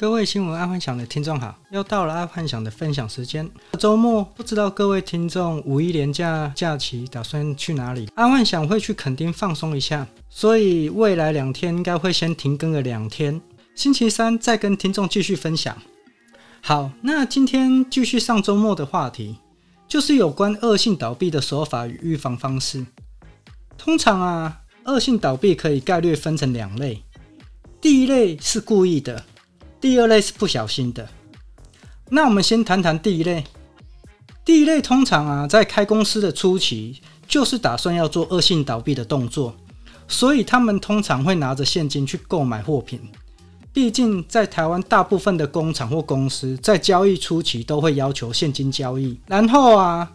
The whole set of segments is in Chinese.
各位新闻爱幻想的听众好，又到了爱幻想的分享时间。周末不知道各位听众五一连假假期打算去哪里？爱幻想会去垦丁放松一下，所以未来两天应该会先停更个两天，星期三再跟听众继续分享。好，那今天继续上周末的话题，就是有关恶性倒闭的手法与预防方式。通常啊，恶性倒闭可以概略分成两类，第一类是故意的。第二类是不小心的。那我们先谈谈第一类。第一类通常啊，在开公司的初期，就是打算要做恶性倒闭的动作，所以他们通常会拿着现金去购买货品。毕竟在台湾，大部分的工厂或公司在交易初期都会要求现金交易。然后啊，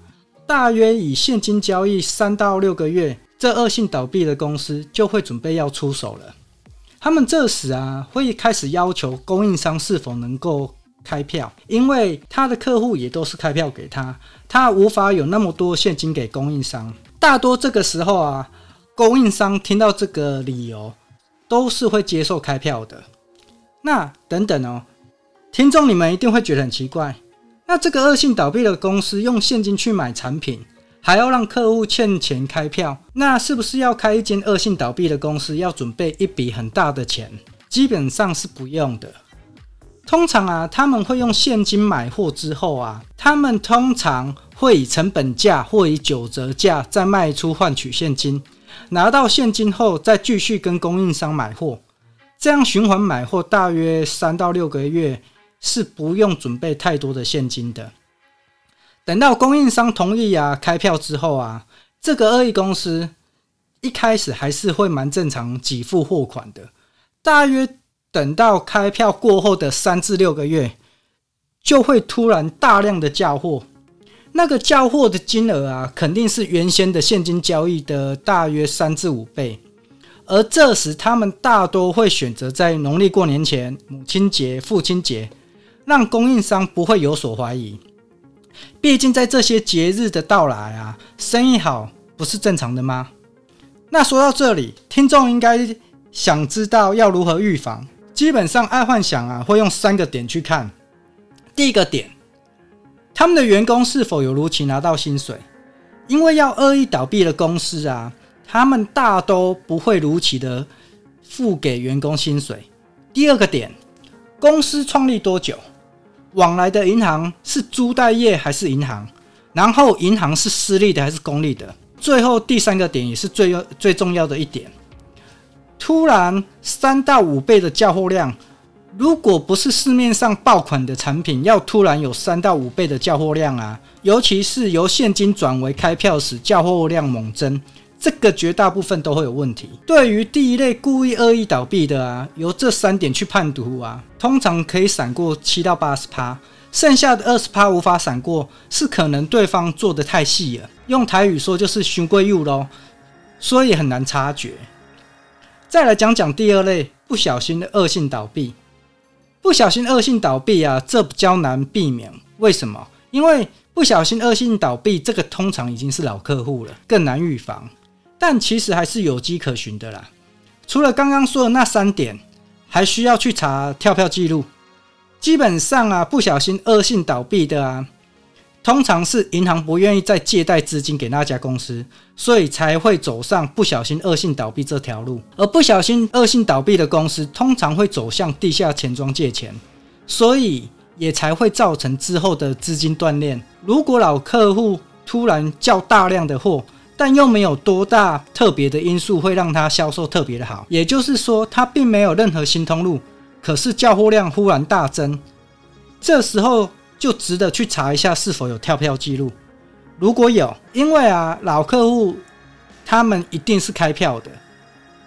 大约以现金交易三到六个月，这恶性倒闭的公司就会准备要出手了。他们这时啊，会开始要求供应商是否能够开票，因为他的客户也都是开票给他，他无法有那么多现金给供应商。大多这个时候啊，供应商听到这个理由，都是会接受开票的。那等等哦，听众你们一定会觉得很奇怪，那这个恶性倒闭的公司用现金去买产品，还要让客户欠钱开票，那是不是要开一间恶性倒闭的公司？要准备一笔很大的钱？基本上是不用的。通常啊，他们会用现金买货之后啊，他们通常会以成本价或以九折价再卖出换取现金，拿到现金后再继续跟供应商买货，这样循环买货大约三到六个月是不用准备太多的现金的。等到供应商同意啊开票之后啊，这个恶意公司一开始还是会蛮正常给付货款的。大约等到开票过后的三至六个月，就会突然大量的叫货，那个叫货的金额啊，肯定是原先的现金交易的大约三至五倍。而这时他们大多会选择在农历过年前、母亲节、父亲节，让供应商不会有所怀疑。毕竟在这些节日的到来啊，生意好不是正常的吗？那说到这里，听众应该想知道要如何预防。基本上，爱幻想啊会用三个点去看。第一个点，他们的员工是否有如期拿到薪水？因为要恶意倒闭的公司啊，他们大都不会如期的付给员工薪水。第二个点，公司创立多久？往来的银行是租贷业还是银行？然后银行是私立的还是公立的？最后第三个点也是最最重要的一点，突然三到五倍的叫货量，如果不是市面上爆款的产品，要突然有三到五倍的叫货量啊，尤其是由现金转为开票时，叫货量猛增。这个绝大部分都会有问题。对于第一类故意恶意倒闭的啊，由这三点去判读啊，通常可以闪过七到八十趴，剩下的二十趴无法闪过，是可能对方做得太细了。用台语说就是循规蹈咯，所以很难察觉。再来讲讲第二类不小心的恶性倒闭，不小心恶性倒闭啊，这比较难避免。为什么？因为不小心恶性倒闭，这个通常已经是老客户了，更难预防。但其实还是有迹可循的啦。除了刚刚说的那三点，还需要去查跳票记录。基本上啊，不小心恶性倒闭的啊，通常是银行不愿意再借贷资金给那家公司，所以才会走上不小心恶性倒闭这条路。而不小心恶性倒闭的公司，通常会走向地下钱庄借钱，所以也才会造成之后的资金断裂。如果老客户突然叫大量的货，但又没有多大特别的因素会让他销售特别的好，也就是说，他并没有任何新通路，可是叫货量忽然大增，这时候就值得去查一下是否有跳票记录。如果有，因为啊老客户他们一定是开票的，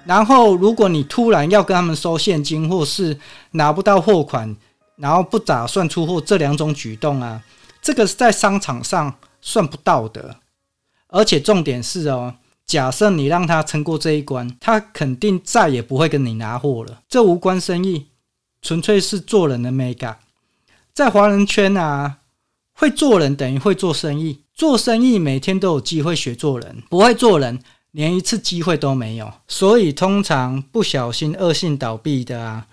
然后如果你突然要跟他们收现金，或是拿不到货款，然后不打算出货，这两种举动啊，这个是在商场上算不到的。而且重点是哦，假设你让他撑过这一关，他肯定再也不会跟你拿货了。这无关生意，纯粹是做人的美感。在华人圈啊，会做人等于会做生意。做生意每天都有机会学做人，不会做人连一次机会都没有。所以通常不小心恶性倒闭的啊，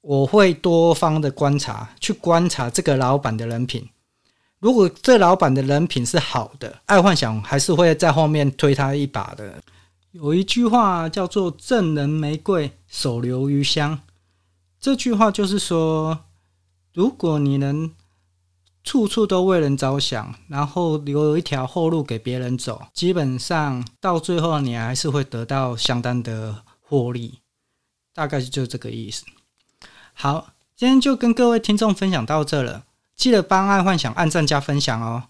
我会多方的观察，去观察这个老板的人品。如果这老板的人品是好的，爱幻想还是会在后面推他一把的。有一句话叫做“赠人玫瑰，手留余香”。这句话就是说，如果你能处处都为人着想，然后留有一条后路给别人走，基本上到最后你还是会得到相当的获利。大概就这个意思。好，今天就跟各位听众分享到这了，记得帮爱幻想按赞加分享哦。